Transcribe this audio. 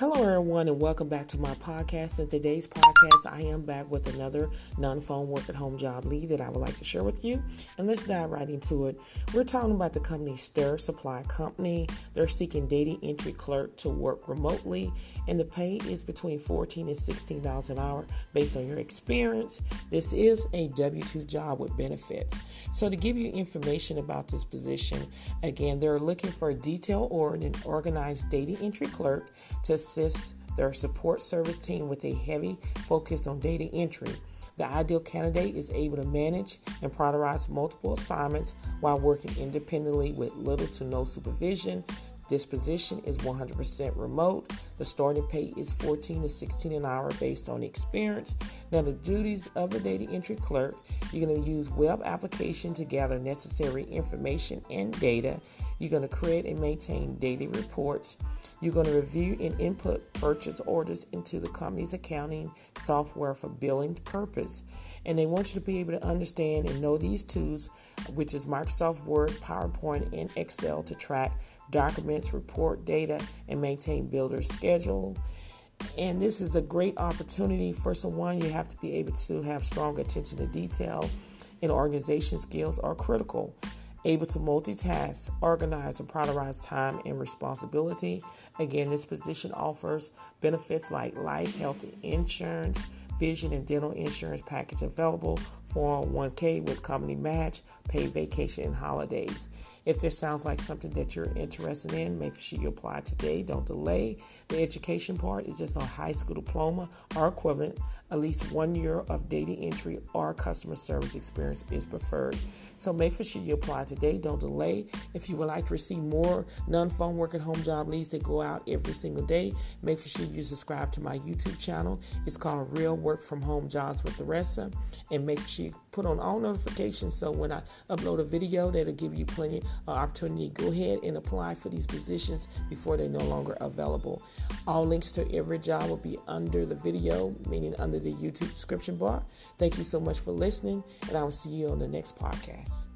Hello, everyone, and welcome back to my podcast. In today's podcast, I am back with another non phone work at home job lead that I would like to share with you. And let's dive right into it. We're talking about the company Stir Supply Company. They're seeking data entry clerk to work remotely, and the pay is between 14 and $16 an hour based on your experience. This is a W 2 job with benefits. So, to give you information about this position, again, they're looking for a detailed or an organized data entry clerk to assist their support service team with a heavy focus on data entry. The ideal candidate is able to manage and prioritize multiple assignments while working independently with little to no supervision. This position is 100% remote. The starting pay is 14 to 16 an hour based on experience. Now, the duties of the data entry clerk, you're going to use web application to gather necessary information and data. You're going to create and maintain daily reports. You're going to review and input purchase orders into the company's accounting software for billing purpose. And they want you to be able to understand and know these tools, which is Microsoft Word, PowerPoint, and Excel to track documents, report data, and maintain builder schedule. And this is a great opportunity for someone. You have to be able to have strong attention to detail, and organization skills are critical able to multitask, organize, and prioritize time and responsibility. Again, this position offers benefits like life, health, insurance, vision, and dental insurance package available, 401k with company match, paid vacation, and holidays. If this sounds like something that you're interested in, make sure you apply today. Don't delay. The education part is just a high school diploma or equivalent. At least one year of data entry or customer service experience is preferred. So make sure you apply today. Don't delay. If you would like to receive more non-phone work at home job leads that go out every single day, make sure you subscribe to my YouTube channel. It's called Real Work from Home Jobs with Theresa. And make sure you put on all notifications so when I upload a video that'll give you plenty of opportunity. Go ahead and apply for these positions before they're no longer available. All links to every job will be under the video, meaning under the YouTube description bar. Thank you so much for listening, and I will see you on the next podcast.